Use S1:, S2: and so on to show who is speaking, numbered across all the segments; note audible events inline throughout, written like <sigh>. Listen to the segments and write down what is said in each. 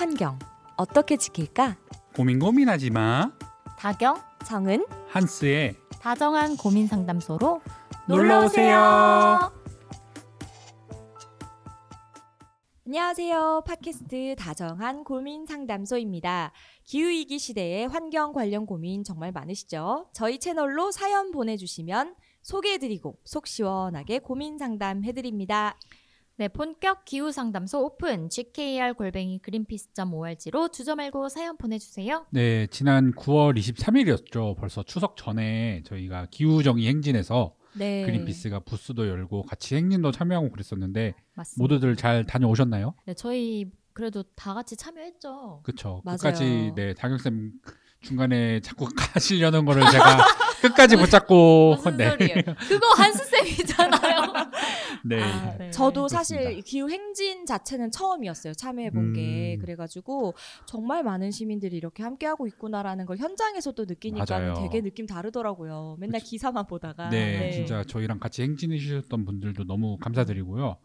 S1: 환경 어떻게 지킬까?
S2: 고민 고민하지 마.
S3: 다경,
S1: 정은
S2: 한스의
S3: 다정한 고민 상담소로
S2: 놀러 오세요.
S1: 안녕하세요. 팟캐스트 다정한 고민 상담소입니다. 기후위기 시대에 환경 관련 고민 정말 많으시죠? 저희 채널로 사연 보내주시면 소개해드리고 속 시원하게 고민 상담해드립니다.
S3: 네, 본격 기후 상담소 오픈 gkr 골뱅이 그린피스.org로 주저 말고 사연 보내주세요.
S2: 네, 지난 9월 23일이었죠. 벌써 추석 전에 저희가 기후 정의 행진에서
S1: 네.
S2: 그린피스가 부스도 열고 같이 행진도 참여하고 그랬었는데
S3: 맞습니다.
S2: 모두들 잘 다녀오셨나요?
S3: 네, 저희 그래도 다 같이 참여했죠.
S1: 맞아요.
S2: 끝까지 네 다경쌤 중간에 자꾸 <laughs> 가시려는 거를 제가 <laughs> 끝까지 붙잡고
S3: 무슨
S2: 네.
S3: 소리예요? 그거 한스 쌤이잖아요. <laughs>
S2: 네.
S1: 아,
S3: 네.
S1: 저도
S2: 그렇습니다.
S1: 사실 기후 행진 자체는 처음이었어요. 참여해 본 게.
S2: 음.
S1: 그래가지고 정말 많은 시민들이 이렇게 함께 하고 있구나라는 걸 현장에서 또 느끼니까
S2: 맞아요.
S1: 되게 느낌 다르더라고요. 맨날
S2: 그치.
S1: 기사만 보다가.
S2: 네, 진짜 저희랑 같이 행진해 주셨던 분들도 너무 감사드리고요.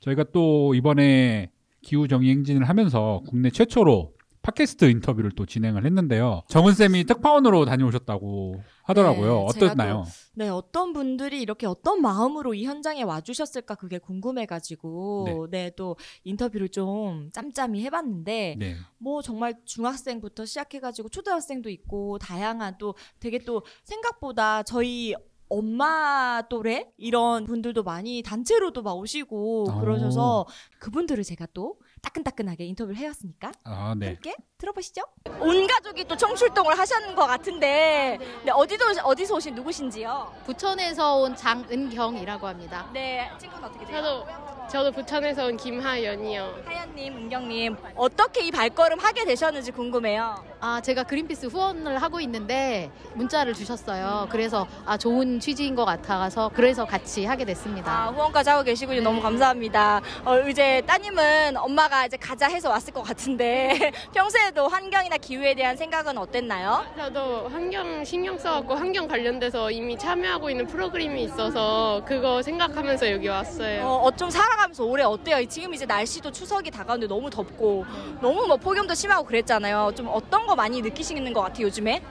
S2: 저희가 또 이번에 기후 정의 행진을 하면서 국내 최초로 팟캐스트 인터뷰를 또 진행을 했는데요. 정은 쌤이 특파원으로 다녀오셨다고 하더라고요.
S1: 네,
S2: 어땠나요?
S1: 네, 어떤 분들이 이렇게 어떤 마음으로 이 현장에 와주셨을까 그게 궁금해가지고 네, 또 인터뷰를 좀 짬짬이 해봤는데
S2: 네.
S1: 뭐 정말 중학생부터 시작해가지고 초등학생도 있고 다양한 또 되게 또 생각보다 저희 엄마 또래 이런 분들도 많이 단체로도 막 오시고
S2: 어.
S1: 그러셔서 그분들을 제가 또 따끈따끈하게 인터뷰를 해왔으니까
S2: 아, 네.
S1: 함께 들어보시죠.
S4: 온 가족이 또 청출동을 하셨는 것 같은데 네, 어디도 어디서 오신 누구신지요?
S5: 부천에서 온 장은경이라고 합니다.
S4: 네 친구는 어떻게 돼요?
S5: 저도 저도 부천에서 온 김하연이요.
S4: 하연님, 은경님 어떻게 이 발걸음 하게 되셨는지 궁금해요.
S5: 아 제가 그린피스 후원을 하고 있는데 문자를 주셨어요. 그래서 아 좋은 취지인 것 같아서 그래서 같이 하게
S4: 아,
S5: 됐습니다.
S4: 후원까지 하고 계시군요. 너무 감사합니다. 어, 이제 따님은 엄마가 이제 가자 해서 왔을 것 같은데 <laughs> 평소에도 환경이나 기후에 대한 생각은 어땠나요?
S6: 저도 환경 신경 써갖고 환경 관련돼서 이미 참여하고 있는 프로그램이 있어서 그거 생각하면서 여기 왔어요.
S4: 어, 어, 좀 살아가 면서 올해 어때요? 지금 이제 날씨도 추석이 다가오는데 너무 덥고 너무 뭐 폭염도 심하고 그랬잖아요. 좀 어떤 거 많이 느끼시는 것 같아요, 요즘에?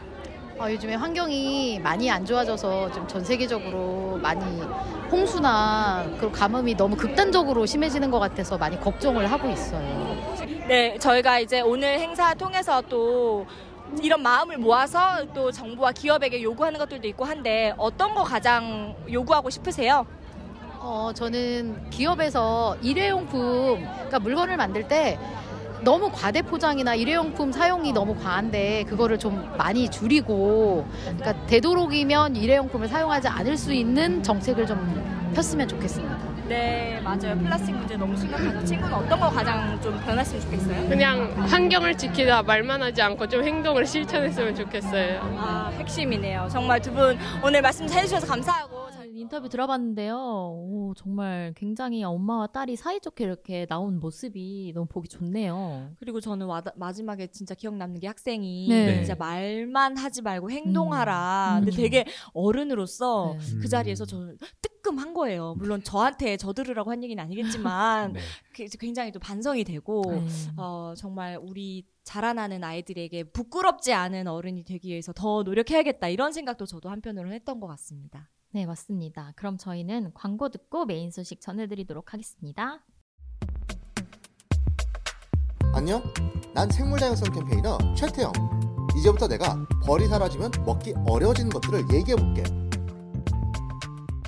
S5: 아, 요즘에 환경이 많이 안 좋아져서 좀 전 세계적으로 많이 홍수나 그리고 가뭄이 너무 극단적으로 심해지는 것 같아서 많이 걱정을 하고 있어요.
S4: 네, 저희가 이제 오늘 행사 통해서 또 이런 마음을 모아서 또 정부와 기업에게 요구하는 것들도 있고 한데 어떤 거 가장 요구하고 싶으세요?
S5: 어, 저는 기업에서 일회용품, 그러니까 물건을 만들 때 너무 과대 포장이나 일회용품 사용이 너무 과한데 그거를 좀 많이 줄이고 그러니까 되도록이면 일회용품을 사용하지 않을 수 있는 정책을 좀 폈으면 좋겠습니다.
S4: 네, 맞아요. 플라스틱 문제 너무 심각하죠. 친구는 어떤 거 가장 좀 변했으면 좋겠어요?
S6: 그냥 환경을 지키다 말만 하지 않고 좀 행동을 실천했으면 좋겠어요.
S4: 아, 핵심이네요. 정말 두 분 오늘 말씀 해주셔서 감사하고
S3: 인터뷰 들어봤는데요. 오, 정말 굉장히 엄마와 딸이 사이좋게 이렇게 나온 모습이 너무 보기 좋네요.
S1: 그리고 저는 와, 마지막에 진짜 기억 남는 게 학생이
S3: 네.
S1: 진짜 말만 하지 말고 행동하라.
S3: 음.
S1: 근데
S3: 음.
S1: 되게 어른으로서
S3: 네.
S1: 그 자리에서 저는 뜨끔한 거예요. 물론 저한테 저들으라고 한 얘기는 아니겠지만 <laughs>
S2: 네.
S1: 그- 굉장히 또 반성이 되고
S3: 네.
S1: 어, 정말 우리 자라나는 아이들에게 부끄럽지 않은 어른이 되기 위해서 더 노력해야겠다 이런 생각도 저도 한편으로는 했던 것 같습니다.
S3: 네, 맞습니다. 그럼 저희는 광고 듣고 메인 소식 전해드리도록 하겠습니다.
S7: 안녕? 난 생물다양성 캠페이너 최태영. 이제부터 내가 벌이 사라지면 먹기 어려워지는 것들을 얘기해볼게.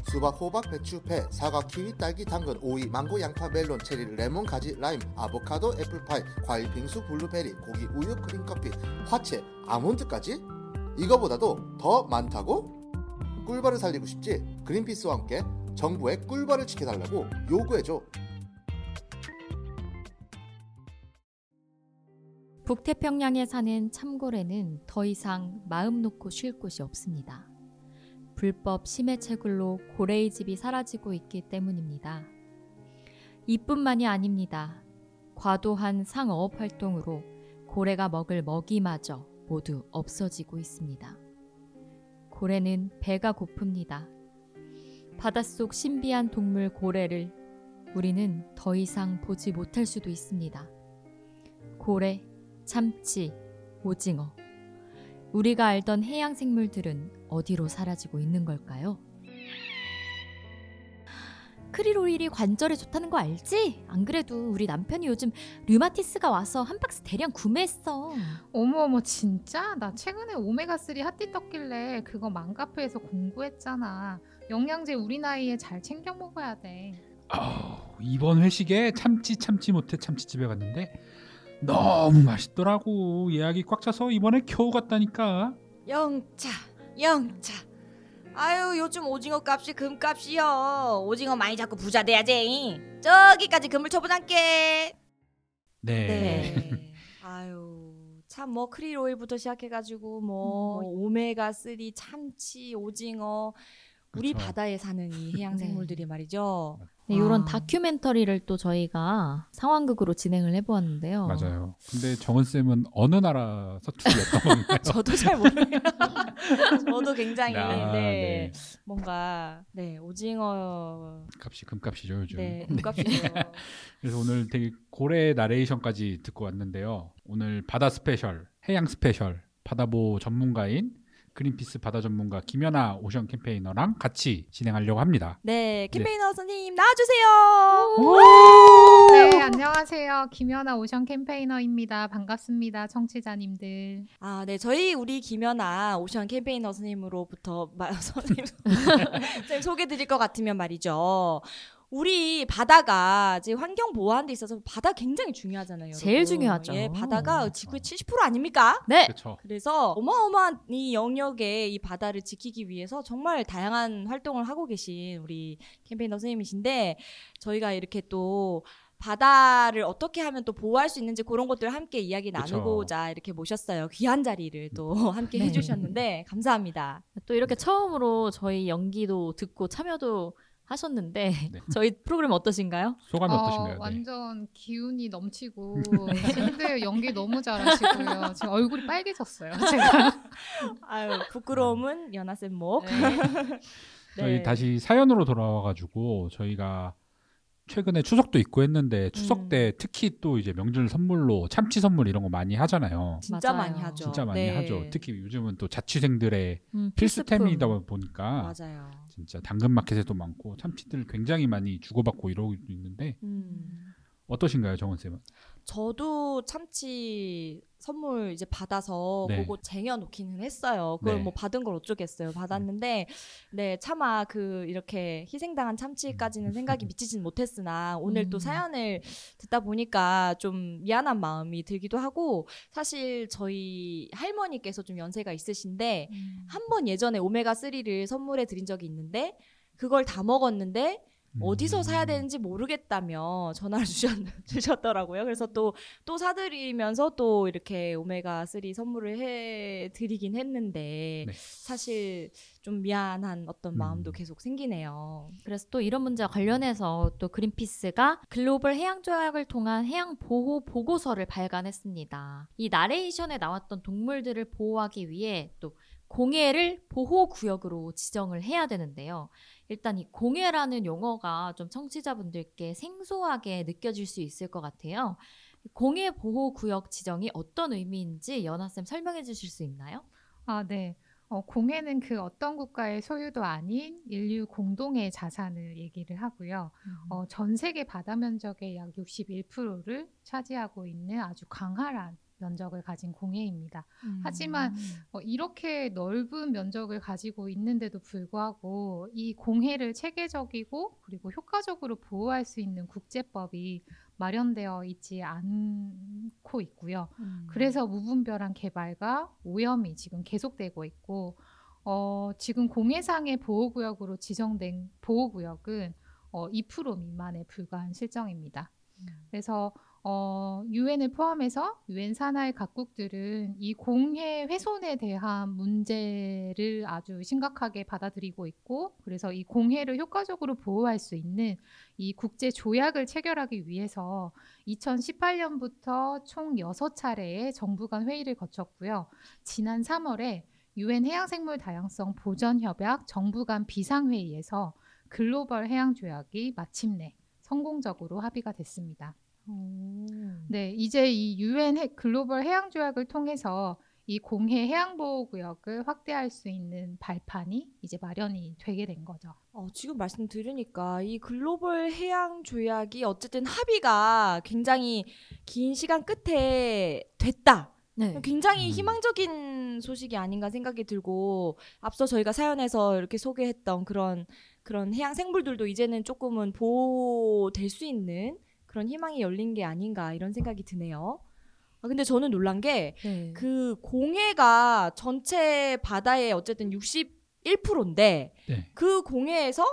S7: 수박, 호박, 배추, 배, 사과, 키위, 딸기, 당근, 오이, 망고, 양파, 멜론, 체리, 레몬, 가지, 라임, 아보카도, 애플파이, 과일빙수, 블루베리, 고기, 우유, 크림커피, 화채, 아몬드까지? 이거보다도 더 많다고? 꿀벌을 살리고 싶지? 그린피스와 함께 정부에 꿀벌을 지켜달라고 요구해줘.
S3: 북태평양에 사는 참고래는 더 이상 마음 놓고 쉴 곳이 없습니다. 불법 심해 채굴로 고래의 집이 사라지고 있기 때문입니다. 이뿐만이 아닙니다. 과도한 상어업 활동으로 고래가 먹을 먹이마저 모두 없어지고 있습니다. 고래는 배가 고픕니다. 바닷속 신비한 동물 고래를 우리는 더 이상 보지 못할 수도 있습니다. 고래, 참치, 오징어. 우리가 알던 해양 생물들은 어디로 사라지고 있는 걸까요? 크릴 오일이 관절에 좋다는 거 알지? 안 그래도 우리 남편이 요즘 류마티스가 와서 한 박스 대량 구매했어.
S8: 어머어머 진짜? 나 최근에 오메가3 핫띠 떴길래 그거 맘카페에서 공부했잖아. 영양제 우리 나이에 잘 챙겨 먹어야 돼.
S2: 아우, 이번 회식에 참치 참치 못해 참치집에 갔는데 너무 맛있더라고. 예약이 꽉 차서 이번에 겨우 갔다니까.
S1: 영차, 영차. 아유 요즘 오징어 값이 금값이요. 오징어 많이 잡고 부자 돼야지. 저기까지 금을 쳐보장께.
S2: 네.
S1: 네. <laughs> 아유 참 뭐 크릴 오일부터 시작해가지고 뭐 오메가 3 참치 오징어 우리
S2: 그쵸.
S1: 바다에 사는 이 <laughs> 해양
S3: 네.
S1: 생물들이 말이죠.
S3: 네, 이런
S1: 아.
S3: 다큐멘터리를 또 저희가 상황극으로 진행을 해보았는데요.
S2: 맞아요. 근데 정은 쌤은 어느 나라 사투리였던 <laughs> 건가요?
S1: 저도 잘 모르겠어요. <laughs> 저도 굉장히
S2: 아,
S1: 네, 뭔가 네 오징어
S2: 값이 금값이죠 요즘. <laughs>
S1: 네 금값이죠.
S2: 그래서 오늘 되게 고래 나레이션까지 듣고 왔는데요. 오늘 바다 스페셜, 해양 스페셜, 바다보 전문가인 그린피스 바다 전문가 김연아 ocean campaigner랑 같이 진행하려고 합니다.
S1: 네 campaigner 선생님 나와주세요.
S8: 네, 안녕하세요. 김연아 ocean campaigner입니다. 반갑습니다. 청취자님들.
S1: 아, 네. 저희 우리 김연아 ocean campaigner 선생님으로부터 마, <laughs> 선생님, <laughs> 선생님 소개 드릴 것 같으면 말이죠. 우리 바다가 이제 환경 보호하는 데 있어서 바다 굉장히 중요하잖아요. 여러분.
S3: 제일 중요하죠.
S1: 예, 바다가 지구의 70% 아닙니까?
S3: 네.
S2: 그렇죠.
S1: 그래서 어마어마한 이 영역에 이 바다를 지키기 위해서 정말 다양한 활동을 하고 계신 우리 campaigner 선생님이신데 저희가 이렇게 또 바다를 어떻게 하면 또 보호할 수 있는지 그런 것들 함께 이야기
S2: 그쵸.
S1: 나누고자 이렇게 모셨어요. 귀한 자리를 또 <laughs> 함께
S3: 네.
S1: 해주셨는데 감사합니다.
S3: 또 이렇게 처음으로 저희 연기도 듣고 참여도 하셨는데
S2: 네. <laughs>
S3: 저희 프로그램 어떠신가요?
S2: 소감이
S8: 어,
S2: 어떠신가요? 네.
S8: 완전 기운이 넘치고 <laughs> 근데 연기 너무 잘하시고요. 지금 얼굴이 빨개졌어요. <laughs> 제가.
S1: 아유 부끄러움은 연하쌤 목.
S2: 저희
S1: 네.
S2: 다시 사연으로 돌아와가지고 저희가 최근에 추석도 있고 했는데 추석
S1: 음.
S2: 때 특히 또 이제 명절 선물로 참치 선물 이런 거 많이 하잖아요.
S1: 진짜
S3: 맞아요.
S1: 많이 하죠.
S2: 진짜 많이
S1: 네.
S2: 하죠. 특히 요즘은 또 자취생들의
S3: 음,
S2: 필수템이다. 보니까
S1: 맞아요.
S2: 진짜 당근마켓에도 많고 참치들 굉장히 많이 주고받고 이러고 있는데
S1: 음.
S2: 어떠신가요, 정원 쌤은?
S1: 저도 참치 선물 이제 받아서
S2: 네.
S1: 그거 쟁여 놓기는 했어요. 그걸
S2: 네.
S1: 뭐 받은 걸 어쩌겠어요. 받았는데 네 차마 그 이렇게 희생당한 참치까지는 생각이 미치진 못했으나 오늘 또
S3: 음.
S1: 사연을 듣다 보니까 좀 미안한 마음이 들기도 하고 사실 저희 할머니께서 좀 연세가 있으신데
S3: 음.
S1: 한번 예전에 오메가 3를 선물해 드린 적이 있는데 그걸 다 먹었는데 어디서 사야
S2: 음.
S1: 되는지 모르겠다며 전화를 <laughs> 주셨, 주셨더라고요. 그래서 또, 또 사드리면서 또 이렇게 오메가3 선물을 해 드리긴 했는데,
S2: 네.
S1: 사실 좀 미안한 어떤 마음도
S2: 음.
S1: 계속 생기네요.
S3: 그래서 또 이런 문제와 관련해서 또 그린피스가 글로벌 해양 조약을 통한 해양 보호 보고서를 발간했습니다. 이 나레이션에 나왔던 동물들을 보호하기 위해 또 공해를 보호 구역으로 지정을 해야 되는데요. 일단 이 공해라는 용어가 좀 청취자분들께 생소하게 느껴질 수 있을 것 같아요. 공해 보호 구역 지정이 어떤 의미인지 연하쌤 설명해 주실 수 있나요?
S8: 아, 네. 어, 공해는 그 어떤 국가의 소유도 아닌 인류 공동의 자산을 얘기를 하고요. 어, 전 세계 바다 면적의 약 61%를 차지하고 있는 아주 광활한 면적을 가진 공해입니다. 하지만 어, 이렇게 넓은 면적을 가지고 있는데도 불구하고 이 공해를 체계적이고 그리고 효과적으로 보호할 수 있는 국제법이 마련되어 있지 않고 있고요.
S1: 음.
S8: 그래서 무분별한 개발과 오염이 지금 계속되고 있고 어, 지금 공해상의 보호구역으로 지정된 보호구역은 어, 2% 미만에 불과한 실정입니다. 그래서 어, 유엔을 포함해서 유엔 산하의 각국들은 이 공해 훼손에 대한 문제를 아주 심각하게 받아들이고 있고 그래서 이 공해를 효과적으로 보호할 수 있는 이 국제 조약을 체결하기 위해서 2018년부터 총 6차례의 정부 간 회의를 거쳤고요. 지난 3월에 유엔 해양생물 다양성 보전 협약 정부 간 비상회의에서 글로벌 해양 조약이 마침내 성공적으로 합의가 됐습니다. 네, 이제 이 유엔 글로벌 해양 조약을 통해서 이 공해 해양 보호 구역을 확대할 수 있는 발판이 이제 마련이 되게 된 거죠.
S1: 어, 지금 말씀 들으니까 이 글로벌 해양 조약이 어쨌든 합의가 굉장히 긴 시간 끝에 됐다.
S3: 네.
S1: 굉장히
S2: 음.
S1: 희망적인 소식이 아닌가 생각이 들고 앞서 저희가 사연에서 이렇게 소개했던 그런 그런 해양 생물들도 이제는 조금은 보호될 수 있는 그런 희망이 열린 게 아닌가 이런 생각이 드네요. 아, 근데 저는 놀란 게
S3: 네.
S1: 그 공해가 전체 바다의 어쨌든 61%인데
S2: 네.
S1: 그 공해에서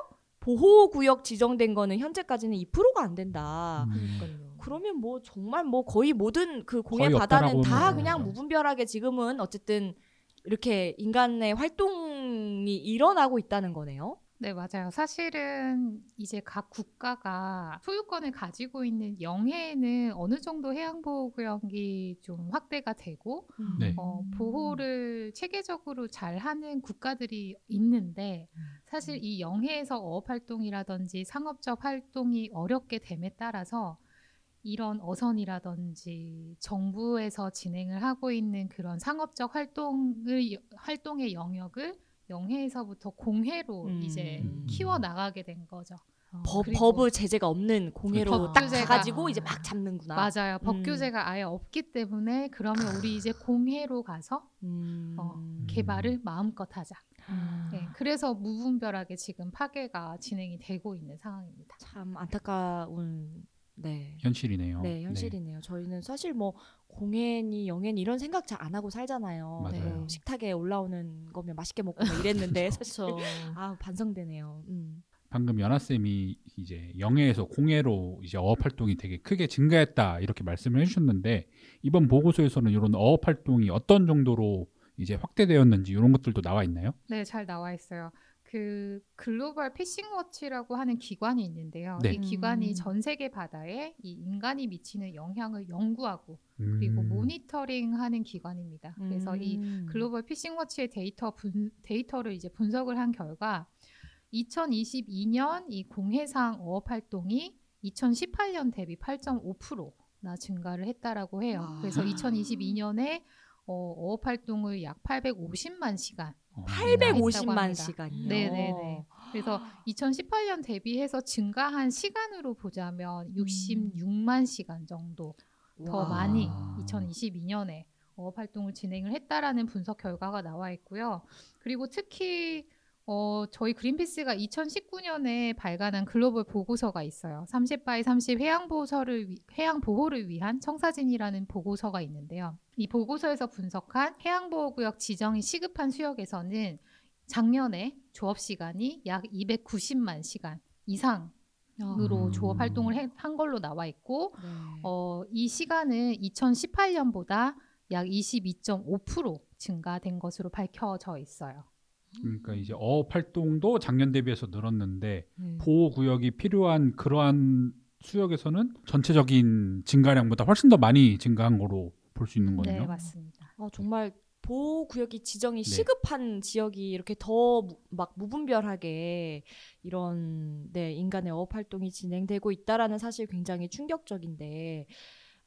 S1: 보호구역 지정된 거는 현재까지는 2%가 안 된다.
S2: 음.
S1: 그러면 뭐 정말 뭐 거의 모든 그 공해 바다는
S2: 다
S1: 그냥. 무분별하게 지금은 어쨌든 이렇게 인간의 활동이 일어나고 있다는 거네요.
S8: 네, 맞아요. 사실은 이제 각 국가가 소유권을 가지고 있는 영해에는 어느 정도 해양보호구역이 좀 확대가 되고
S2: 네.
S8: 어, 보호를 체계적으로 잘 하는 국가들이 있는데 사실 이 영해에서 어업 활동이라든지 상업적 활동이 어렵게 됨에 따라서 이런 어선이라든지 정부에서 진행을 하고 있는 그런 상업적 활동을 활동의 영역을 영해에서부터 공해로
S1: 음.
S8: 이제
S2: 음.
S8: 키워 나가게 된 거죠.
S1: 법,
S8: 그리고-
S1: 법의 제재가 없는 공해로 법딱 가가지고 이제 막 잡는구나.
S8: 맞아요. 법
S1: 음.
S8: 규제가 아예 없기 때문에 그러면 우리 이제 공해로 가서
S1: 음.
S8: 어, 개발을 마음껏 하자.
S1: 아.
S8: 네, 그래서 무분별하게 지금 파괴가 진행이 되고 있는 상황입니다.
S1: 참 안타까운 네.
S2: 현실이네요.
S1: 네, 현실이네요. 저희는 사실 뭐 공해니 영해니 이런 생각 잘 안 하고 살잖아요.
S2: 맞아요.
S1: 네, 식탁에 올라오는 거면 맛있게 먹고 뭐 이랬는데 사실
S3: 그렇죠. <laughs>
S1: 아 반성되네요. 음.
S2: 방금 연아 쌤이 이제 영해에서 공해로 이제 어업 활동이 되게 크게 증가했다 이렇게 말씀을 해주셨는데 이번 보고서에서는 이런 어업 활동이 어떤 정도로 이제 확대되었는지 이런 것들도 나와 있나요?
S8: 네, 잘 나와 있어요. 그 Global Fishing Watch라고 하는 기관이 있는데요.
S2: 네.
S8: 이 기관이
S1: 음.
S8: 전 세계 바다에 이 인간이 미치는 영향을 연구하고 그리고
S2: 음.
S8: 모니터링하는 기관입니다. 그래서 이
S1: 음.
S8: Global Fishing Watch의 데이터 분, 데이터를 이제 분석을 한 결과 2022년 이 공해상 어업 활동이 2018년 대비 8.5%나 증가를 했다라고 해요.
S1: 와.
S8: 그래서 2022년에 어, 어업 활동을 약 850만 시간.
S2: 어.
S1: 850만
S8: 합니다.
S1: 시간이요.
S8: 네네네. 그래서 2018년 대비해서 증가한 시간으로 보자면 66만 시간 정도 더
S1: 와.
S8: 많이
S2: 아.
S8: 2022년에 어업 활동을 진행을 했다라는 분석 결과가 나와 있고요. 그리고 특히 어, 저희 그린피스가 2019년에 발간한 글로벌 보고서가 있어요. 30 by 30 해양 보호서를 위- 해양 보호를 위한 청사진이라는 보고서가 있는데요. 이 보고서에서 분석한 해양 보호 구역 지정이 시급한 수역에서는 작년에 조업 시간이 약 290만 시간 이상 으로
S2: 음.
S8: 조업 활동을 해- 한 걸로 나와 있고
S1: 네.
S8: 어, 이 시간은 2018년보다 약 22.5% 증가된 것으로 밝혀져 있어요.
S2: 그러니까 이제 어업 활동도 작년 대비해서 늘었는데
S1: 네.
S2: 보호 구역이 필요한 그러한 수역에서는 전체적인 증가량보다 훨씬 더 많이 증가한 거로 볼 수 있는 거네요.
S8: 네, 맞습니다.
S1: 아, 정말 보호 구역이 지정이
S2: 네.
S1: 시급한 지역이 이렇게 더 막 무분별하게 이런 네, 인간의 어업 활동이 진행되고 있다라는 사실 굉장히 충격적인데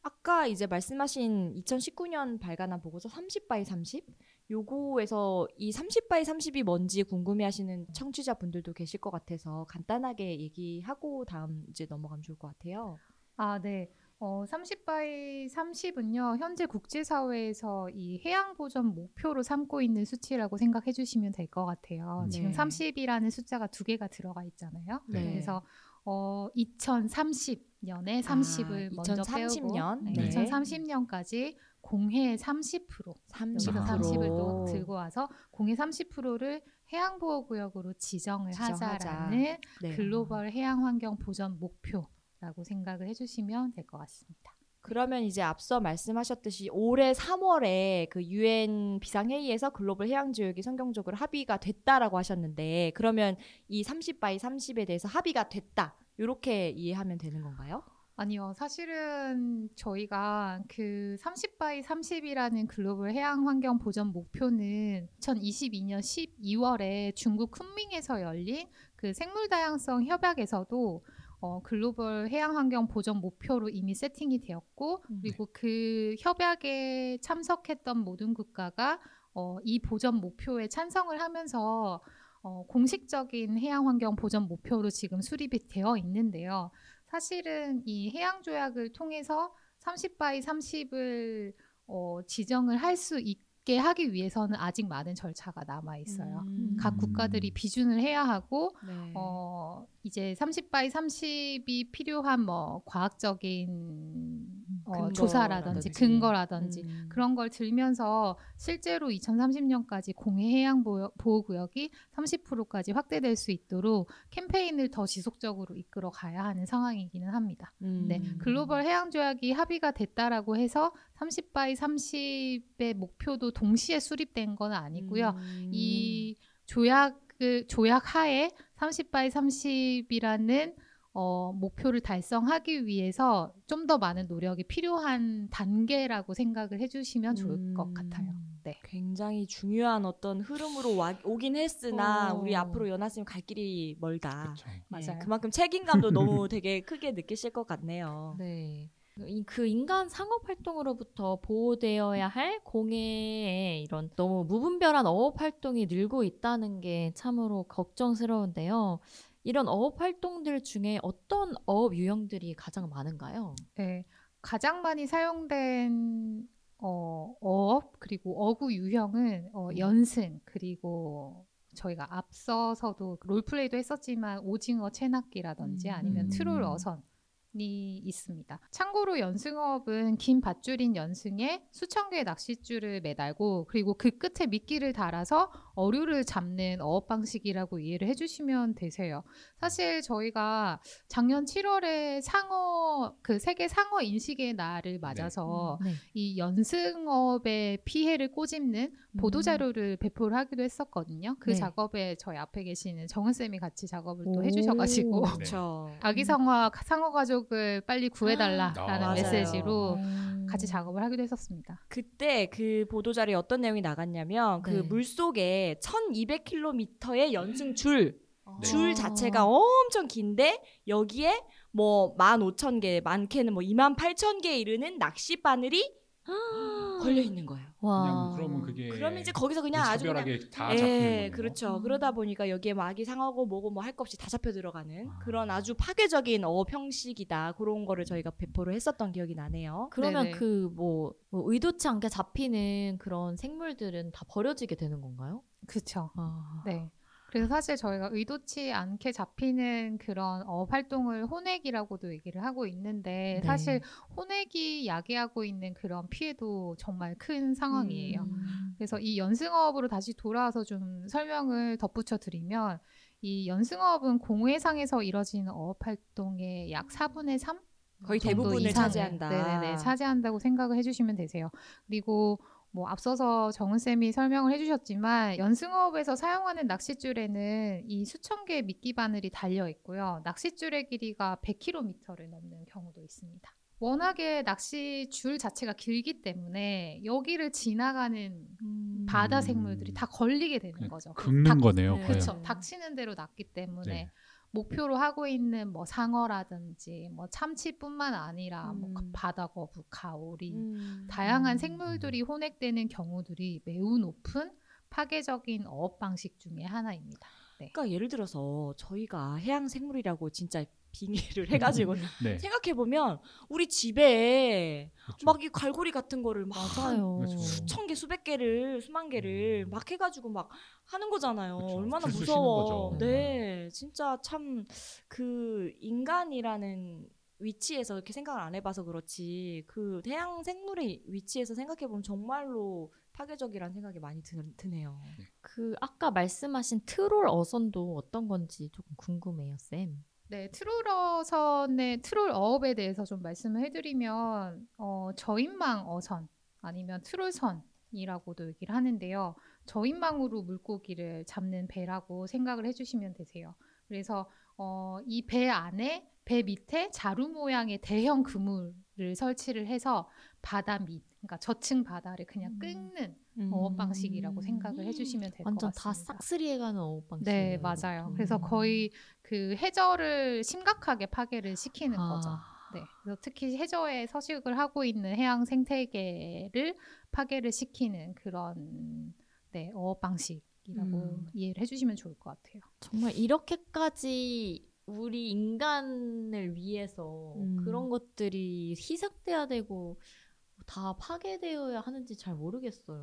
S1: 아까 이제 말씀하신 2019년 발간한 보고서 30 by 30 요거에서 이 30 by 30이 뭔지 궁금해하시는 청취자분들도 계실 것 같아서 간단하게 얘기하고 다음 이제 넘어가면 좋을 것 같아요.
S8: 아, 네. 어, 30 by 30은요, 현재 국제사회에서 이 해양 보전 목표로 삼고 있는 수치라고 생각해 주시면 될 것 같아요. 지금
S1: 네.
S8: 30이라는 숫자가 두 개가 들어가 있잖아요.
S2: 네.
S8: 그래서 어, 2030년에 30을 먼저
S1: 2030년?
S8: 빼고
S1: 네.
S8: 2030년까지 공해 30%
S1: 30%.
S8: 여기서 30을 또 들고 와서 공해 30%를 해양보호구역으로 지정을
S1: 지정하자.
S8: 하자라는
S1: 네.
S8: 글로벌 해양 환경 보전 목표라고 생각을 해주시면 될 것 같습니다.
S1: 그러면 이제 앞서 말씀하셨듯이 올해 3월에 그 유엔 비상회의에서 글로벌 해양 지역이 성경적으로 합의가 됐다라고 하셨는데 그러면 이 30 by 30에 대해서 합의가 됐다. 이렇게 이해하면 되는 건가요?
S8: 아니요, 사실은 저희가 그 30 by 30이라는 글로벌 해양 환경 보전 목표는 2022년 12월에 중국 쿤밍에서 열린 그 생물 다양성 협약에서도 어, 글로벌 해양 환경 보전 목표로 이미 세팅이 되었고
S1: 음.
S8: 그리고 그 협약에 참석했던 모든 국가가 어, 이 보전 목표에 찬성을 하면서 어, 공식적인 해양 환경 보전 목표로 지금 수립이 되어 있는데요. 사실은 이 해양 조약을 통해서 30 by 30을 어, 지정을 할 수 있게 하기 위해서는 아직 많은 절차가 남아 있어요.
S1: 음.
S8: 각 국가들이 비준을 해야 하고
S1: 네.
S8: 어 이제 30 by 30이 필요한 뭐 과학적인 어,
S1: 근거라든지.
S8: 조사라든지 근거라든지
S1: 음.
S8: 그런 걸 들면서 실제로 2030년까지 공해 해양 보호- 보호 구역이 30%까지 확대될 수 있도록 캠페인을 더 지속적으로 이끌어 가야 하는 상황이기는 합니다.
S1: 음.
S8: 네, 글로벌 해양 조약이 합의가 됐다라고 해서 30 by 30의 목표도 동시에 수립된 건 아니고요.
S1: 음.
S8: 이 조약을 조약 하에 30 by 30이라는 어, 목표를 달성하기 위해서 좀 더 많은 노력이 필요한 단계라고 생각을 해주시면 좋을 것
S1: 음.
S8: 같아요. 네.
S1: 굉장히 중요한 어떤 흐름으로 와, 오긴 했으나
S8: 어.
S1: 우리 앞으로 연하쌤 갈 길이 멀다. 네,
S8: 맞아요.
S1: 그만큼 책임감도 너무 되게 크게 느끼실 것 같네요.
S3: 네. 이- 그 인간 상업 활동으로부터 보호되어야 할 공해의 이런 너무 무분별한 어업 활동이 늘고 있다는 게 참으로 걱정스러운데요. 이런 어업 활동들 중에 어떤 어업 유형들이 가장 많은가요?
S8: 네, 가장 많이 사용된 어, 어업 그리고 어구 유형은 어,
S1: 음.
S8: 연승 그리고 저희가 앞서서도 롤플레이도 했었지만 오징어 채낚기라든지 아니면
S2: 음.
S8: 트롤 어선이 있습니다. 참고로 연승어업은 긴 밧줄인 연승에 수천 개의 낚싯줄을 매달고 그리고 그 끝에 미끼를 달아서 어류를 잡는 어업 방식이라고 이해를 해주시면 되세요. 사실 저희가 작년 7월에 상어 그 세계 상어 인식의 날을 맞아서
S3: 네.
S8: 이 연승업의 피해를 꼬집는 보도 자료를 배포를 하기도 했었거든요. 그
S3: 네.
S8: 작업에 저희 앞에 계시는 정은 쌤이 같이 작업을 또
S3: 오.
S8: 해주셔가지고
S2: 네.
S8: 아기 상어 상어 가족 을 빨리 구해달라라는
S2: 아,
S8: 메시지로
S3: 음.
S8: 같이 작업을 하기도 했었습니다.
S1: 그때 그 보도 자료에 어떤 내용이 나갔냐면 그
S3: 네.
S1: 물속에 1200km의 연승 줄,
S2: 네.
S1: 줄 자체가 엄청 긴데 여기에 뭐 15,000개, 많게는 뭐 28,000개에 이르는 낚시 바늘이 걸려 있는 거예요.
S3: 와.
S2: 그냥 그러면 그게
S1: 그러면 이제 거기서 그냥 아주 그냥
S2: 다
S1: 예,
S2: 잡히는.
S1: 그렇죠. 그러다 보니까 여기에 뭐 아기 상하고 뭐고 뭐 할 것 없이 다 잡혀 들어가는
S2: 아.
S1: 그런 아주 파괴적인 어업 형식이다. 그런 거를 저희가 배포를 했었던 기억이 나네요.
S3: 그러면
S8: 네네.
S3: 그 뭐 의도치 않게 잡히는 그런 생물들은 다 버려지게 되는 건가요?
S8: 그렇죠.
S3: 아.
S8: 네. 그래서 사실 저희가 의도치 않게 잡히는 그런 어업 활동을 혼액이라고도 얘기를 하고 있는데
S3: 네.
S8: 사실 혼액이 야기하고 있는 그런 피해도 정말 큰 상황이에요.
S3: 음.
S8: 그래서 이 연승어업으로 다시 돌아와서 좀 설명을 덧붙여 드리면 이 연승어업은 공해상에서 이뤄지는 어업 활동의 약 4분의 3
S1: 거의 대부분을
S8: 이상을,
S1: 차지한다.
S8: 네네네, 차지한다고 생각을 해주시면 되세요. 그리고 뭐 앞서서 정은 쌤이 설명을 해주셨지만 연승어업에서 사용하는 낚싯줄에는 이 수천 개의 미끼 바늘이 달려 있고요. 낚싯줄의 길이가 100km를 넘는 경우도 있습니다. 워낙에 낚싯줄 자체가 길기 때문에 여기를 지나가는
S3: 음.
S8: 바다 생물들이 다 걸리게 되는
S2: 그냥
S8: 거죠.
S2: 긁는
S8: 닭-
S2: 거네요.
S1: 네.
S8: 그렇죠. 닥치는 대로 낚기 때문에
S2: 네.
S8: 목표로 하고 있는 뭐 상어라든지 뭐 참치뿐만 아니라 뭐
S1: 음.
S8: 바다거북, 가오리
S1: 음.
S8: 다양한 생물들이 혼액되는 경우들이 매우 높은 파괴적인 어업 방식 중에 하나입니다.
S1: 그러니까 예를 들어서 저희가 해양 생물이라고 진짜 빙의를 해가지고 <laughs>
S2: 네.
S1: 생각해 보면 우리 집에
S2: 그렇죠.
S1: 막 이 갈고리 같은 거를 막
S3: 맞아요.
S2: 그렇죠.
S1: 수천 개, 수백 개를, 수만 개를
S2: 음.
S1: 막 해가지고 막 하는 거잖아요.
S2: 그쵸.
S1: 얼마나 무서워.
S2: 거죠.
S1: 네, 진짜 참 그 인간이라는 위치에서 이렇게 생각을 안 해봐서 그렇지 그 해양 생물의 위치에서 생각해 보면 정말로 파괴적이라는 생각이 많이 드, 드네요.
S3: 그 아까 말씀하신 트롤 어선도 어떤 건지 조금 궁금해요, 쌤.
S8: 네, 트롤 어선의 트롤 어업에 대해서 좀 말씀을 해드리면 어, 저인망 어선 아니면 트롤선이라고도 얘기를 하는데요. 저인망으로 물고기를 잡는 배라고 생각을 해주시면 되세요. 그래서 어, 이 배 안에 배 밑에 자루 모양의 대형 그물을 설치를 해서 바다 밑, 그러니까 저층 바다를 그냥
S3: 음.
S8: 긁는
S1: 음.
S8: 어업 방식이라고 생각을 해주시면 될것
S3: 완전
S8: 같습니다.
S3: 다 싹쓸이해가는 어업 방식.
S8: 네, 맞아요. 그래서 거의 그 해저를 심각하게 파괴를 시키는 거죠.
S3: 아,
S8: 네. 그래서 특히 해저에 서식을 하고 있는 해양 생태계를 파괴를 시키는 그런 네, 어업 방식이라고
S1: 음.
S8: 이해를 해주시면 좋을 것 같아요.
S3: 정말 이렇게까지 우리 인간을 위해서
S1: 음.
S3: 그런 것들이 희석돼야 되고 다 파괴되어야 하는지 잘 모르겠어요.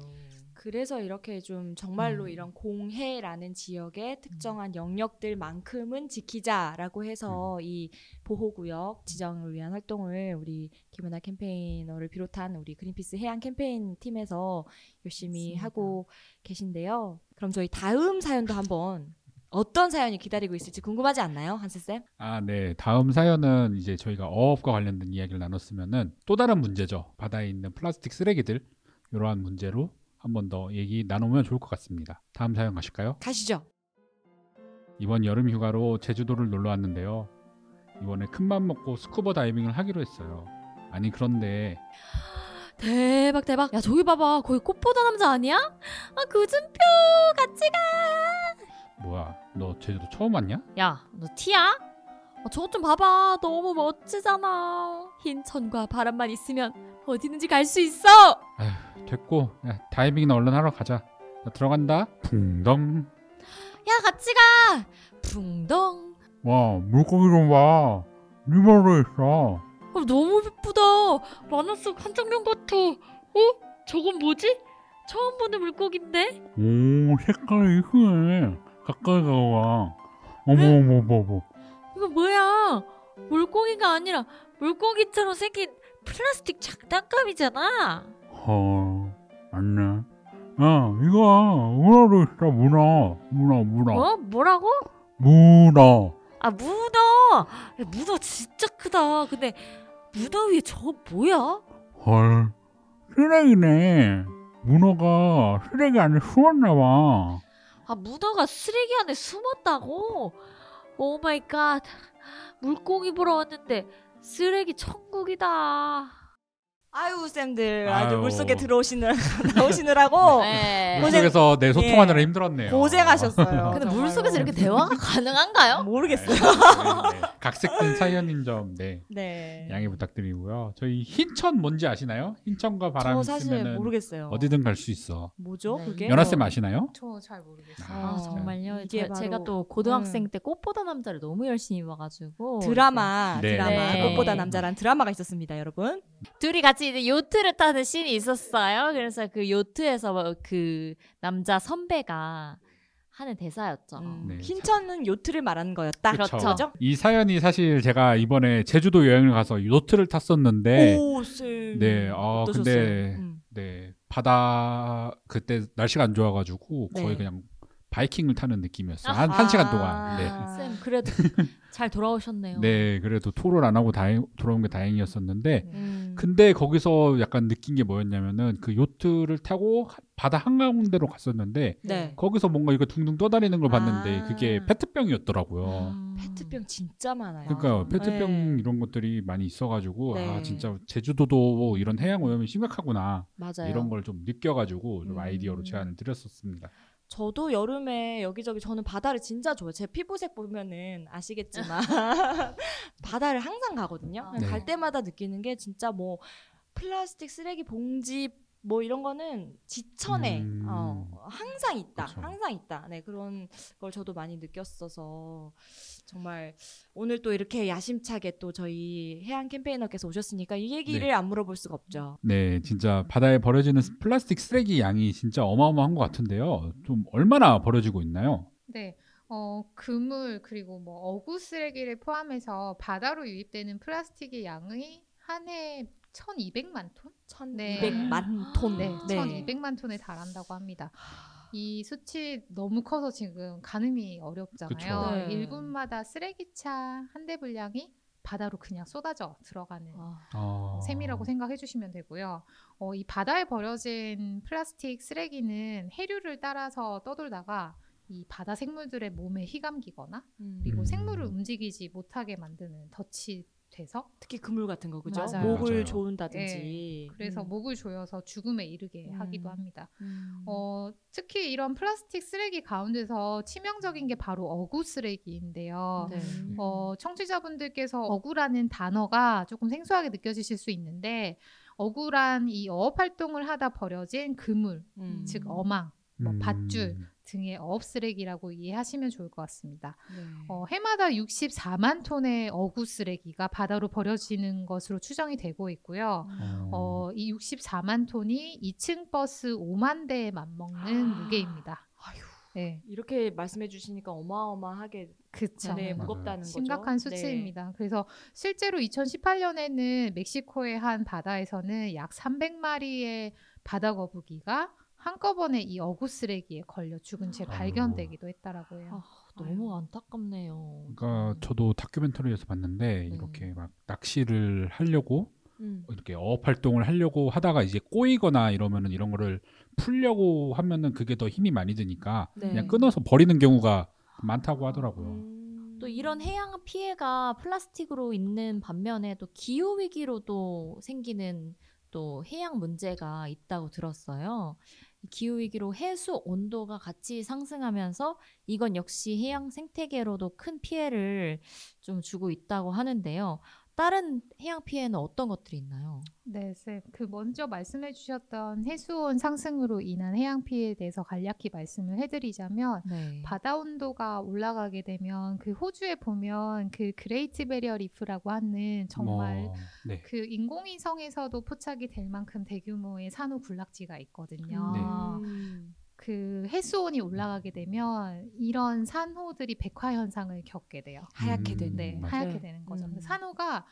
S1: 그래서 이렇게 좀 정말로
S3: 음.
S1: 이런 공해라는 지역의 특정한 영역들만큼은 지키자라고 해서
S3: 음.
S1: 이 보호구역 지정을 위한 활동을 우리 김은아 캠페이너를 비롯한 우리 그린피스 해양 캠페인 팀에서 열심히
S3: 맞습니다.
S1: 하고 계신데요. 그럼 저희 다음 사연도 한번 어떤 사연이 기다리고 있을지 궁금하지 않나요, 한세 쌤?
S2: 아, 네. 다음 사연은 이제 저희가 어업과 관련된 이야기를 나눴으면은 또 다른 문제죠. 바다에 있는 플라스틱 쓰레기들 이러한 문제로 한 번 더 얘기 나누면 좋을 것 같습니다. 다음 사연 가실까요?
S1: 가시죠.
S2: 이번 여름 휴가로 제주도를 놀러 왔는데요. 이번에 큰맘 먹고 스쿠버 다이빙을 하기로 했어요. 아니 그런데
S3: 대박 대박. 야 저기 봐봐. 거기 꽃보다 남자 아니야? 아 구준표 같이 가.
S2: 뭐야? 너 제주도 처음 왔냐?
S3: 야 너 티야? 아, 저것 좀 봐봐. 너무 멋지잖아. 흰 천과 바람만 있으면 어디든지 갈 수 있어.
S2: 됐고 야, 다이빙이나 얼른 하러 가자. 나 들어간다. 붕덩.
S3: 야 같이 가. 붕덩.
S2: 와 물고기 좀 봐. 리버로 있어.
S3: 어, 너무 예쁘다. 만화 속 한장면 같아. 어? 저건 뭐지? 처음 보는 물고기인데?
S2: 오 색깔이 이쁘네. 가까이 가봐. 어머 어머 어머 어머.
S3: 이거 뭐야? 물고기가 아니라 물고기처럼 생긴 플라스틱 장난감이잖아.
S2: 헐 맞네. 야 이거 문어도 있어 문어. 문어 문어.
S3: 어? 뭐라고?
S2: 문어.
S3: 아 문어. 야, 문어 진짜 크다. 근데 문어 위에 저거 뭐야?
S2: 헐 쓰레기네. 문어가 쓰레기 안에 숨었나 봐.
S3: 아 문어가 쓰레기 안에 숨었다고? Oh my god. 물고기 보러 왔는데 쓰레기 천국이다.
S1: 아유 쌤들 아주
S2: 아유.
S1: 물속에 들어오시느라 <laughs> 나오시느라고
S3: 네.
S1: 고생-
S2: 물속에서 내 소통하느라
S1: 예.
S2: 힘들었네요.
S1: 고생하셨어요. <laughs>
S3: 근데
S1: 정말로.
S3: 물속에서 이렇게 대화가 <laughs> 가능한가요?
S1: 모르겠어요.
S2: 네, 네. 각색된 사연인 점 네.
S1: 네.
S2: 양해 부탁드리고요. 저희 흰천 뭔지 아시나요? 흰천과 바람 있으면
S1: 모르겠어요.
S2: 어디든 갈 수 있어.
S1: 뭐죠?
S3: 네.
S1: 그게?
S2: 연하 쌤 아시나요?
S8: 저 잘 모르겠어요.
S3: 아,
S1: 어,
S3: 정말요.
S1: 이게
S3: 제, 제가
S1: 바로-
S3: 또 고등학생
S1: 음.
S3: 때 꽃보다 남자를 너무 열심히 봐가지고
S1: 드라마,
S2: 네.
S1: 드라마,
S3: 네.
S1: 꽃보다 남자란 드라마 가 있었습니다, 여러분.
S3: 둘이 같이 이제 요트를 타는 씬이 있었어요. 그래서 그 요트에서 그 남자 선배가 하는 대사였죠.
S1: 음,
S2: 네.
S1: 흰천은 요트를 말하는 거였다.
S3: 그렇죠.
S1: 그죠?
S2: 이 사연이 사실 제가 이번에 제주도 여행을 가서 요트를 탔었는데
S1: 오, 쌤.
S2: 네, 어,
S1: 어떠셨어요?
S2: 근데
S1: 음.
S2: 네 바다 그때 날씨가 안 좋아가지고 거의
S1: 네.
S2: 그냥 바이킹을 타는 느낌이었어요. 한, 한 시간 동안. 네.
S1: 아.
S3: 쌤 그래도 <laughs> 잘 돌아오셨네요.
S2: 네, 그래도 토를 안 하고 다행, 돌아온 게 다행이었었는데
S1: 음.
S2: 근데 거기서 약간 느낀 게 뭐였냐면은 그 요트를 타고 하- 바다 한가운데로 갔었는데
S1: 네.
S2: 거기서 뭔가 이거 둥둥 떠다니는 걸 봤는데
S1: 아.
S2: 그게 페트병이었더라고요.
S3: 음.
S1: 페트병 진짜 많아요.
S2: 그러니까 페트병
S1: 네.
S2: 이런 것들이 많이 있어가지고 아
S1: 네.
S2: 진짜 제주도도 이런 해양 오염이 심각하구나
S1: 맞아요.
S2: 이런 걸 좀 느껴가지고 좀
S1: 음.
S2: 아이디어로 제안을 드렸었습니다.
S1: 저도 여름에 여기저기 저는 바다를 진짜 좋아해요. 제 피부색 보면은 아시겠지만 <laughs> <laughs> 바다를 항상 가거든요.
S2: 네.
S1: 갈 때마다 느끼는 게 진짜 뭐 플라스틱 쓰레기 봉지 뭐 이런 거는 지천에
S2: 음.
S1: 어, 항상 있다.
S2: 그쵸.
S1: 항상 있다. 네, 그런 걸 저도 많이 느꼈어서 정말 오늘 또 이렇게 야심차게 또 저희 해양 캠페이너께서 오셨으니까 이 얘기를
S2: 네.
S1: 안 물어볼 수가 없죠.
S2: 네, 진짜 바다에 버려지는 플라스틱 쓰레기 양이 진짜 어마어마한 것 같은데요. 좀 얼마나 버려지고 있나요?
S8: 네. 어, 그물 그리고 뭐 어구 쓰레기를 포함해서 바다로 유입되는 플라스틱의 양이 한 해 1,200만 톤?
S1: 1200만 톤.
S8: 네, 1,200만 톤에 달한다고 합니다. 이 수치 너무 커서 지금 가늠이 어렵잖아요.
S1: 네.
S8: 일분마다 쓰레기차 한 대 분량이 바다로 그냥 쏟아져 들어가는
S3: 아,
S2: 어...
S8: 셈이라고 생각해 주시면 되고요. 어, 이 바다에 버려진 플라스틱 쓰레기는 해류를 따라서 떠돌다가 이 바다 생물들의 몸에 휘감기거나
S1: 음.
S8: 그리고
S2: 음.
S8: 생물을 움직이지 못하게 만드는 덫이 돼서
S1: 특히 그물 같은 거 그죠?
S8: 맞아요.
S1: 목을
S2: 맞아요.
S1: 조인다든지.
S8: 그래서
S1: 음.
S8: 목을 조여서 죽음에 이르게
S1: 음.
S8: 하기도 합니다.
S1: 음.
S8: 어, 특히 이런 플라스틱 쓰레기 가운데서 치명적인 게 바로 어구 쓰레기인데요.
S3: 네.
S8: 어, 청취자분들께서 어구라는 단어가 조금 생소하게 느껴지실 수 있는데 어구란 이 어업 활동을 하다 버려진 그물,
S1: 음.
S8: 즉 어망, 뭐
S2: 음.
S8: 밧줄 등의 어업 쓰레기라고 이해하시면 좋을 것 같습니다.
S1: 네.
S8: 어, 해마다 64만 톤의 어구 쓰레기가 바다로 버려지는 것으로 추정이 되고 있고요.
S2: 어.
S8: 어, 이 64만 톤이 2층 버스 5만 대에 맞먹는
S1: 아.
S8: 무게입니다.
S1: 아휴.
S8: 네,
S1: 이렇게 말씀해 주시니까 어마어마하게
S8: 그쵸.
S1: 네. 무겁다는 거죠.
S8: 심각한
S1: 네.
S8: 수치입니다. 그래서 실제로 2018년에는 멕시코의 한 바다에서는 약 300마리의 바다 거북이가 한꺼번에 이 어구 쓰레기에 걸려 죽은 채. 발견되기도 했다라고 해요.
S3: 아, 너무 안타깝네요.
S2: 그러니까 저도 다큐멘터리에서 봤는데
S3: 네.
S2: 이렇게 막 낚시를 하려고
S1: 음.
S2: 이렇게 어업 활동을 하려고 하다가 이제 꼬이거나 이러면은 이런 거를 풀려고 하면은 그게 더 힘이 많이 드니까
S1: 네.
S2: 그냥 끊어서 버리는 경우가 많다고 하더라고요.
S1: 음.
S3: 또 이런 해양 피해가 플라스틱으로 있는 반면에 또 기후 위기로도 생기는 또 해양 문제가 있다고 들었어요. 이 기후 위기로 해수 온도가 같이 상승하면서 이건 역시 해양 생태계로도 큰 피해를 좀 주고 있다고 하는데요. 다른 해양 피해는 어떤 것들이 있나요?
S8: 네, 쌤. 그 먼저 말씀해 주셨던 해수온 상승으로 인한 해양 피해에 대해서 간략히 말씀을 해드리자면
S3: 네.
S8: 바다 온도가 올라가게 되면 그 호주에 보면 그 Great Barrier Reef라고 하는 정말
S2: 뭐, 네.
S8: 그 인공위성에서도 포착이 될 만큼 대규모의 산호 군락지가 있거든요.
S2: 네.
S1: 음.
S8: 그 해수온이 올라가게 되면 이런 산호들이 백화 현상을 겪게 돼요.
S1: 하얗게
S2: 음,
S1: 되는.
S8: 네,
S2: 맞아요.
S8: 하얗게
S1: 네.
S8: 되는 거죠.
S1: 음.
S8: 산호가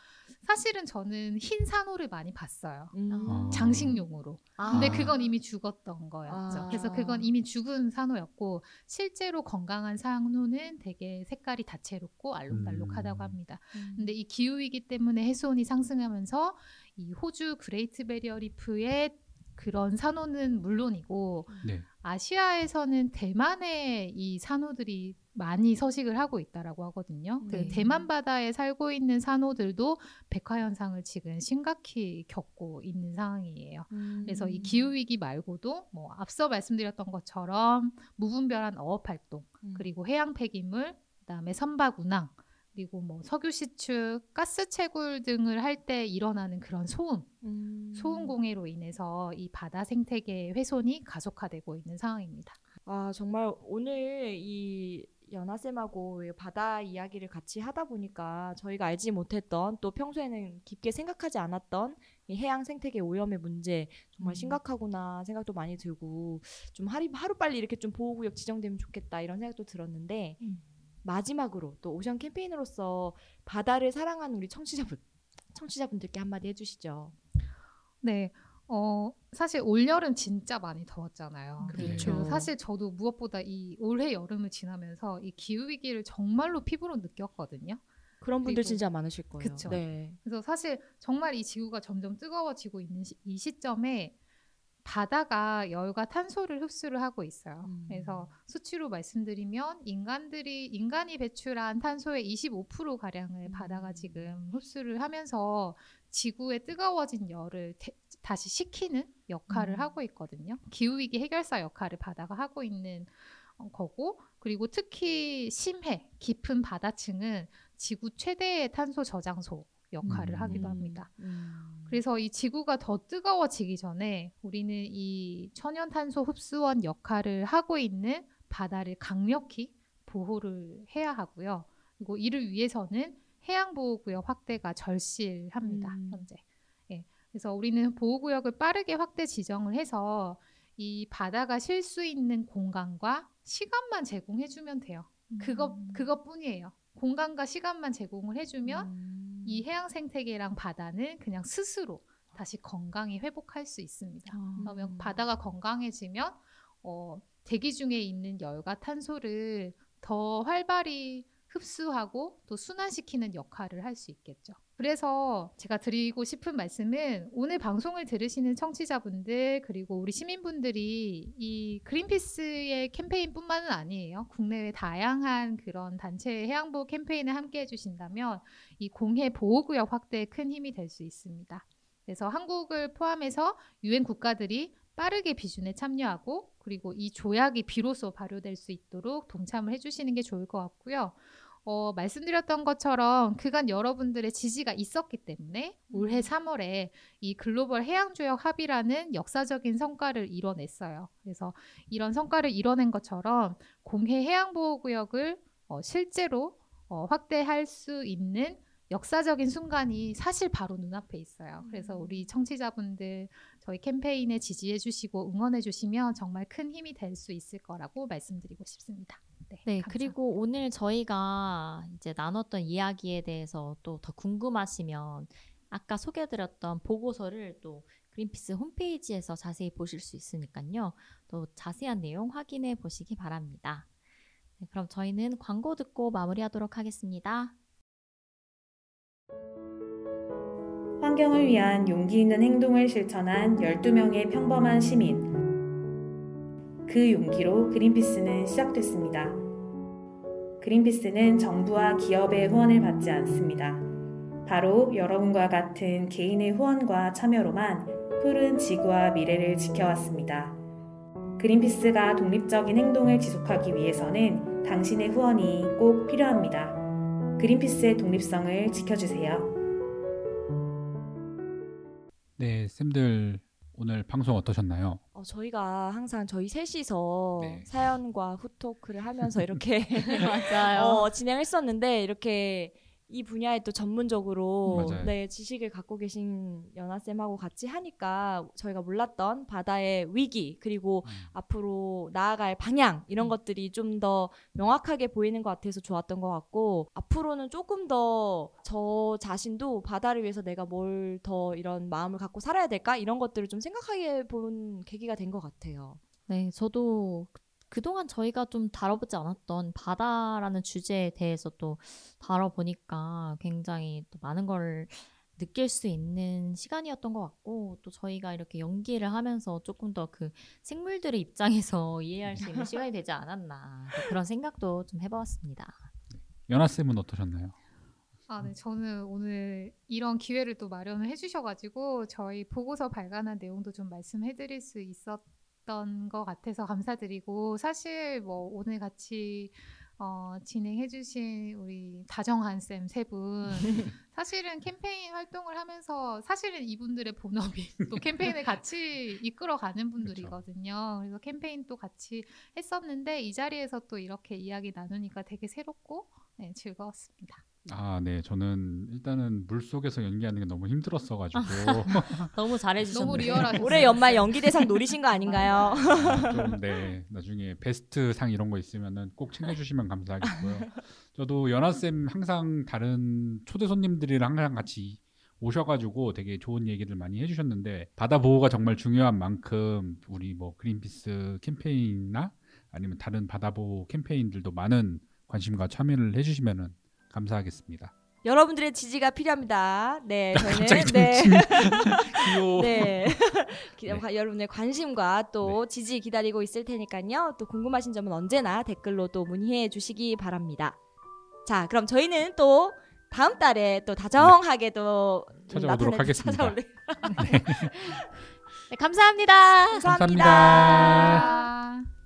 S8: 사실은 저는 흰 산호를 많이 봤어요.
S1: 음.
S2: 아.
S8: 장식용으로.
S3: 아.
S8: 근데 그건 이미 죽었던 거였죠.
S1: 아.
S8: 그래서 그건 이미 죽은 산호였고 실제로 건강한 산호는 되게 색깔이 다채롭고 알록달록하다고
S2: 음.
S8: 합니다.
S1: 음.
S8: 근데 이 기후 위기 때문에 해수온이 상승하면서 이 호주 그레이트 베리어 리프의 그런 산호는 물론이고
S2: 네.
S8: 아시아에서는 대만에 이 산호들이 많이 서식을 하고 있다라고 하거든요. 그
S3: 네.
S8: 대만 바다에 살고 있는 산호들도 백화 현상을 지금 심각히 겪고 있는 상황이에요.
S1: 음.
S8: 그래서 이 기후 위기 말고도 뭐 앞서 말씀드렸던 것처럼 무분별한 어업 활동
S1: 음.
S8: 그리고 해양 폐기물 그다음에 선박 운항 그리고 뭐 석유 시축, 가스 채굴 등을 할 때 일어나는 그런 소음,
S1: 음.
S8: 소음 공해로 인해서 이 바다 생태계의 훼손이 가속화되고 있는 상황입니다.
S1: 아 정말 오늘 이 연하쌤하고 이 바다 이야기를 같이 하다 보니까 저희가 알지 못했던 또 평소에는 깊게 생각하지 않았던 이 해양 생태계 오염의 문제 정말
S3: 음.
S1: 심각하구나 생각도 많이 들고 좀 하루 하루 빨리 이렇게 좀 보호구역 지정되면 좋겠다 이런 생각도 들었는데
S3: 음.
S1: 마지막으로 또 오션 캠페인으로서 바다를 사랑하는 우리 청취자분 청취자분들께 한마디 해주시죠.
S8: 네. 어, 사실 올여름 진짜 많이 더웠잖아요.
S1: 그렇죠.
S8: 그리고 사실 저도 무엇보다 이 올해 여름을 지나면서 이 기후 위기를 정말로 피부로 느꼈거든요.
S1: 그런 분들
S8: 그리고-
S1: 진짜 많으실 거예요.
S8: 그쵸.
S1: 네.
S8: 그래서 사실 정말 이 지구가 점점 뜨거워지고 있는 시, 이 시점에 바다가 열과 탄소를 흡수를 하고 있어요.
S1: 음.
S8: 그래서 수치로 말씀드리면 인간들이 인간이 배출한 탄소의 25% 가량을 바다가
S1: 음.
S8: 지금 흡수를 하면서 지구의 뜨거워진 열을 대- 다시 식히는 역할을
S1: 음.
S8: 하고 있거든요. 기후 위기 해결사 역할을 바다가 하고 있는 어, 거고 그리고 특히 심해 깊은 바다층은 지구 최대의 탄소 저장소 역할을
S2: 음.
S8: 하기도
S1: 음.
S8: 합니다.
S1: 음.
S8: 그래서 이 지구가 더 뜨거워지기 전에 우리는 이 천연탄소 흡수원 역할을 하고 있는 바다를 강력히 보호를 해야 하고요. 그리고 이를 위해서는 해양보호구역 확대가 절실합니다.
S1: 음.
S8: 현재. 예. 그래서 우리는 보호구역을 빠르게 확대 지정을 해서 이 바다가 쉴 수 있는 공간과 시간만 제공해주면 돼요. 그것
S1: 음.
S8: 그것뿐이에요. 공간과 시간만 제공을 해주면
S1: 음.
S8: 이 해양 생태계랑 바다는 그냥 스스로 다시 건강히 회복할 수 있습니다.
S1: 아.
S8: 그러면 바다가 건강해지면 어, 대기 중에 있는 열과 탄소를 더 활발히 흡수하고 또 순환시키는 역할을 할 수 있겠죠. 그래서 제가 드리고 싶은 말씀은 오늘 방송을 들으시는 청취자분들 그리고 우리 시민분들이 이 그린피스의 캠페인뿐만은 아니에요. 국내외 다양한 그런 단체의 해양보호 캠페인을 함께 해주신다면 이 공해 보호구역 확대에 큰 힘이 될 수 있습니다. 그래서 한국을 포함해서 유엔 국가들이 빠르게 비준에 참여하고 그리고 이 조약이 비로소 발효될 수 있도록 동참을 해주시는 게 좋을 것 같고요. 어, 말씀드렸던 것처럼 그간 여러분들의 지지가 있었기 때문에 올해 3월에 이 글로벌 해양조약 합의라는 역사적인 성과를 이뤄냈어요. 그래서 이런 성과를 이뤄낸 것처럼 공해 해양보호구역을 어, 실제로 어, 확대할 수 있는 역사적인 순간이 사실 바로 눈앞에 있어요. 그래서 우리 청취자분들 저희 캠페인에 지지해 주시고 응원해 주시면 정말 큰 힘이 될 수 있을 거라고 말씀드리고 싶습니다. 네,
S3: 네,
S8: 감사합니다.
S3: 그리고 오늘 저희가 이제 나눴던 이야기에 대해서 또 더 궁금하시면 아까 소개해드렸던 보고서를 또 그린피스 홈페이지에서 자세히 보실 수 있으니까요. 또 자세한 내용 확인해 보시기 바랍니다. 네, 그럼 저희는 광고 듣고 마무리하도록 하겠습니다.
S9: 환경을 위한 용기 있는 행동을 실천한 12명의 평범한 시민. 그 용기로 그린피스는 시작됐습니다. 그린피스는 정부와 기업의 후원을 받지 않습니다. 바로 여러분과 같은 개인의 후원과 참여로만 푸른 지구와 미래를 지켜왔습니다. 그린피스가 독립적인 행동을 지속하기 위해서는 당신의 후원이 꼭 필요합니다. 그린피스의 독립성을 지켜주세요.
S2: 네, 쌤들 오늘 방송 어떠셨나요?
S1: 어, 저희가 항상 저희 셋이서
S2: 네.
S1: 사연과 후토크를 하면서 이렇게 <laughs>
S3: 맞아요.
S1: 어, 진행했었는데 이렇게 이 분야에 또 전문적으로
S2: 맞아요.
S1: 네, 지식을 갖고 계신 연아 쌤하고 같이 하니까 저희가 몰랐던 바다의 위기 그리고
S2: 음.
S1: 앞으로 나아갈 방향 이런 것들이 좀 더 명확하게 보이는 것 같아서 좋았던 것 같고 앞으로는 조금 더 저 자신도 바다를 위해서 내가 뭘 더 이런 마음을 갖고 살아야 될까 이런 것들을 좀 생각하게 본 계기가 된 것 같아요.
S3: 네, 저도 그- 그동안 저희가 좀 다뤄보지 않았던 바다라는 주제에 대해서 또 다뤄보니까 굉장히 또 많은 걸 느낄 수 있는 시간이었던 것 같고 또 저희가 이렇게 연기를 하면서 조금 더 그 생물들의 입장에서 <laughs> 이해할 수 있는 시간이 되지 않았나 또 그런 생각도 좀 해보았습니다.
S2: 연아 쌤은 어떠셨나요?
S8: 아, 네. 저는 오늘 이런 기회를 또 마련을 해주셔가지고 저희 보고서 발간한 내용도 좀 말씀해드릴 수 있었 던 것 같아서 감사드리고 사실 뭐 오늘 같이 어, 진행해주신 우리 다정한 쌤 세 분 <laughs> 사실은 캠페인 활동을 하면서 사실은 이분들의 본업이 <laughs> 또 캠페인을 같이 이끌어가는 분들이거든요. 그래서 캠페인 또 같이 했었는데 이 자리에서 또 이렇게 이야기 나누니까 되게 새롭고 네, 즐거웠습니다.
S2: 아, 네, 저는 일단은 물 속에서 연기하는 게 너무 힘들었어 가지고 <laughs>
S3: 너무 잘해주셨네요.
S8: 너무 리얼하셨어요.
S1: 올해 연말 연기 대상 노리신 거 아닌가요?
S2: 아, 좀 네, 나중에 베스트 상 이런 거 있으면은 꼭 챙겨주시면 감사하겠고요. 저도 연아 쌤 항상 다른 초대 손님들이랑 항상 같이 오셔가지고 되게 좋은 얘기들 많이 해주셨는데 바다 보호가 정말 중요한 만큼 우리 뭐 그린피스 캠페인이나 아니면 다른 바다 보호 캠페인들도 많은 관심과 참여를 해주시면은 감사하겠습니다.
S1: 여러분들의 지지가 필요합니다. 네, <laughs> 저희는
S2: 갑자기
S1: 네.
S2: 좀 <laughs> 귀여워.
S1: 네. <laughs> 기-
S2: 네.
S1: 여러분의 관심과 또 지지 기다리고 있을 테니까요. 또 궁금하신 점은 언제나 댓글로 또 문의해 주시기 바랍니다. 자, 그럼 저희는 또 다음 달에 또 다정하게 또
S2: 찾아오도록 하겠습니다.
S1: 찾아올래-
S3: 네, 감사합니다.
S1: 감사합니다.
S2: 감사합니다.
S8: 아.